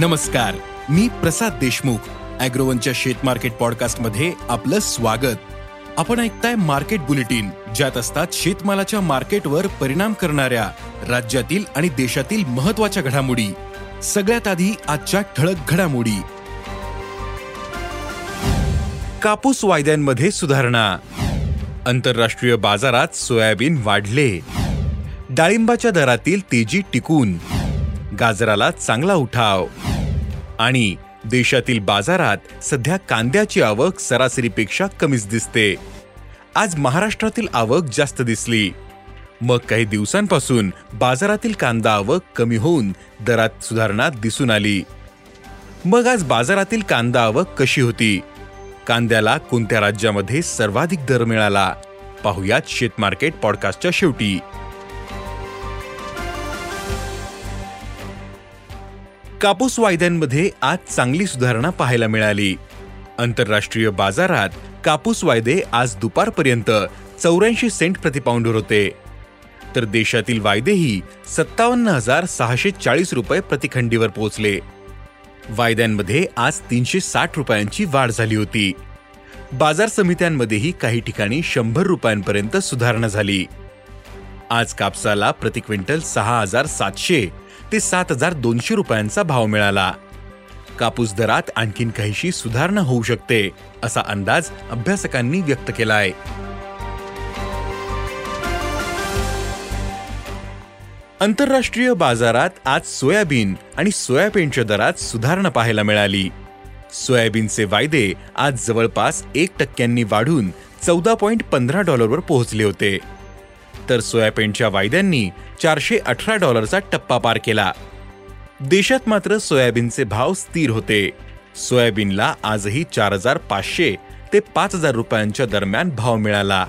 नमस्कार मी प्रसाद देशमुख अॅग्रोवनच्या शेत मार्केट पॉडकास्टमध्ये आपलं स्वागत. आपण ऐकताय मार्केट बुलेटिन ज्यात असतात शेतमालाच्या मार्केटवर परिणाम करणाऱ्या राज्यातील आणि देशातील महत्त्वाच्या घडामोडी. सगळ्यात आधी आजच्या ठळक घडामोडी. कापूस वायद्यांमध्ये सुधारणा. आंतरराष्ट्रीय बाजारात सोयाबीन वाढले. डाळिंबाच्या दरातील तेजी टिकून. गाजराला चांगला उठाव. आणि देशातील बाजारात सध्या कांद्याची आवक सरासरीपेक्षा कमीच दिसते. आज महाराष्ट्रातील आवक जास्त दिसली. मग काही दिवसांपासून बाजारातील कांदा आवक कमी होऊन दरात सुधारणा दिसून आली. मग आज बाजारातील कांदा आवक कशी होती? कांद्याला कोणत्या राज्यामध्ये सर्वाधिक दर मिळाला? पाहुयात शेतमार्केट पॉडकास्टच्या शेवटी. कापूस वायद्यांमध्ये आज चांगली सुधारणा पाहायला मिळाली. आंतरराष्ट्रीय बाजारात कापूस वायदे आज दुपारपर्यंत चौऱ्याऐंशी सेंट प्रतिपाऊंडवर होते. तर देशातील वायदेही सत्तावन्न हजार सहाशे चाळीस रुपये प्रतिखंडीवर पोहोचले. वायद्यांमध्ये आज तीनशे साठ रुपयांची वाढ झाली होती. बाजार समित्यांमध्येही काही ठिकाणी शंभर रुपयांपर्यंत सुधारणा झाली. आज कापसाला प्रति क्विंटल सहा हजार सातशे ते सात हजार दोनशे रुपयांचा भाव मिळाला. कापूस दरात आणखीन काहीशी सुधारणा होऊ शकते असा अंदाज अभ्यासकांनी व्यक्त केलाय. आंतरराष्ट्रीय बाजारात आज सोयाबीन आणि सोयाबीनच्या दरात सुधारणा पाहायला मिळाली. सोयाबीनचे वायदे आज जवळपास एक टक्क्यांनी वाढून चौदा पॉइंट पंधरा डॉलरवर पोहोचले होते. तर सोयाबीनच्या वायद्यांनी चारशे अठरा डॉलरचा टप्पा पार केला. देशात मात्र सोयाबीनचे भाव स्थिर होते. सोयाबीनला आजही चार हजार पाचशे ते पाच हजार रुपयांच्या दरम्यान भाव मिळाला.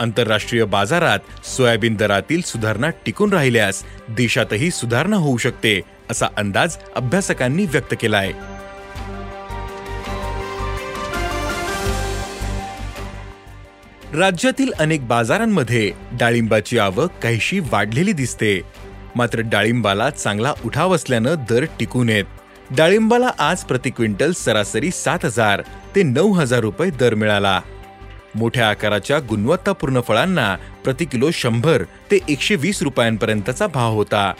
आंतरराष्ट्रीय बाजारात सोयाबीन दरातील सुधारणा टिकून राहिल्यास देशातही सुधारणा होऊ शकते असा अंदाज अभ्यासकांनी व्यक्त केलाय. राज्यातील अनेक बाजारांमध्ये डाळिंबाची आवक काहीशी वाढलेली दिसते. मात्र डाळिंबाला चांगला उठाव असल्यानं दर टिकून येत. डाळिंबाला आज प्रति क्विंटल सरासरी सात हजार ते नऊ हजार रुपये दर मिळाला. मोठ्या आकाराच्या गुणवत्तापूर्ण फळांना प्रति किलो शंभर ते एकशे वीस रुपयांपर्यंतचा भाव होता.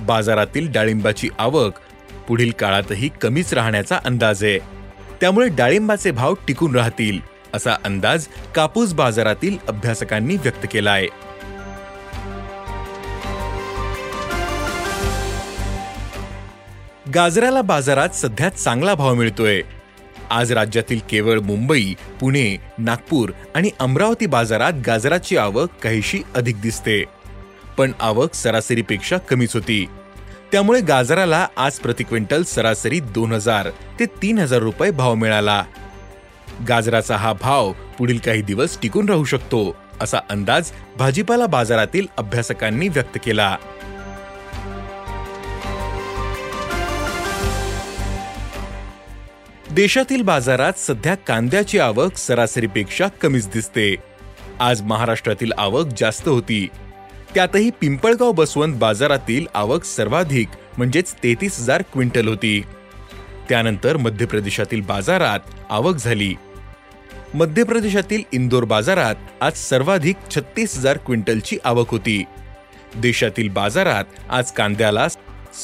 बाजारातील डाळिंबाची आवक पुढील काळातही कमीच राहण्याचा अंदाज आहे. त्यामुळे डाळिंबाचे भाव टिकून राहतील. असा अंदाज कापूस बाजारातील अभ्यासकांनी व्यक्त केला आहे. गाजराला बाजारात सध्या चांगला भाव मिळतोय. आज राज्यातील केवळ मुंबई पुणे नागपूर आणि अमरावती बाजारात गाजराची आवक काहीशी अधिक दिसते. पण आवक सरासरीपेक्षा कमीच होती. त्यामुळे गाजराला आज प्रति क्विंटल सरासरी दोन हजार ते तीन हजार रुपये भाव मिळाला. गाजराचा हा भाव पुढील काही दिवस टिकून राहू शकतो असा अंदाज भाजीपाला बाजारातील अभ्यासकांनी व्यक्त केला. देशातील बाजारात सध्या कांद्याची आवक सरासरीपेक्षा कमीच दिसते. आज महाराष्ट्रातील आवक जास्त होती. त्यातही पिंपळगाव बसवंत बाजारातील आवक सर्वाधिक म्हणजेच तेहतीस हजार क्विंटल होती. त्यानंतर मध्य प्रदेशातील बाजारात आवक झाली. मध्य प्रदेशातील इंदोर बाजारात आज सर्वाधिक छत्तीस हजार क्विंटलची आवक होती. देशातील बाजारात आज कांद्याला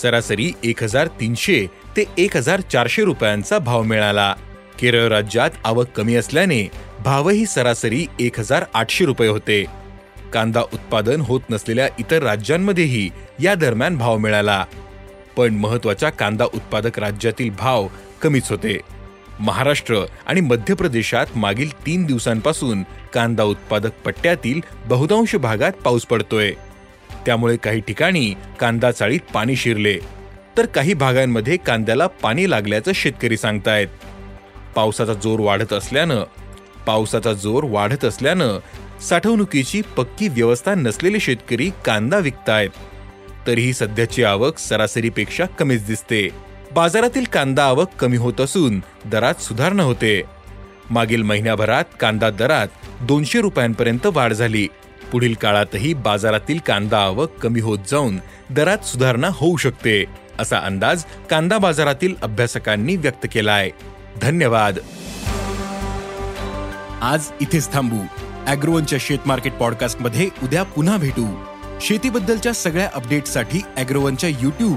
सरासरी एक हजार तीनशे ते एक हजार चारशे रुपयांचा भाव मिळाला. केरळ राज्यात आवक कमी असल्याने भावही सरासरी एक हजार आठशे रुपये होते. कांदा उत्पादन होत नसलेल्या इतर राज्यांमध्येही या दरम्यान भाव मिळाला. पण महत्त्वाच्या कांदा उत्पादक राज्यातील भाव कमीच होते. महाराष्ट्र आणि मध्य प्रदेशात मागील तीन दिवसांपासून कांदा उत्पादक पट्ट्यातील बहुतांश भागात पाऊस पडतोय. त्यामुळे काही ठिकाणी कांदा चाळीत पाणी शिरले. तर काही भागांमध्ये कांद्याला पाणी लागल्याचं शेतकरी सांगतायत. पावसाचा जोर वाढत असल्यानं पावसाचा जोर वाढत असल्यानं साठवणुकीची पक्की व्यवस्था नसलेले शेतकरी कांदा विकतायत. तरीही सध्याची आवक सरासरीपेक्षा कमीच दिसते. बाजारातील कांदा आवक कमी होत असून दरात सुधारणा होते. मागील महिन्याभरात कांदा दरात दोनशे रुपयांपर्यंत वाढ झाली. पुढील काळातही बाजारातील कांदा आवक कमी होत जाऊन दरात सुधारणा होऊ शकते असा अंदाज कांदा बाजारातील अभ्यासकांनी व्यक्त केलाय. धन्यवाद. आज इथेच थांबू. अॅग्रोवनच्या शेत मार्केट पॉडकास्टमध्ये उद्या पुन्हा भेटू. शेतीबद्दलच्या सगळ्या अपडेटसाठी अॅग्रोवनच्या युट्यूब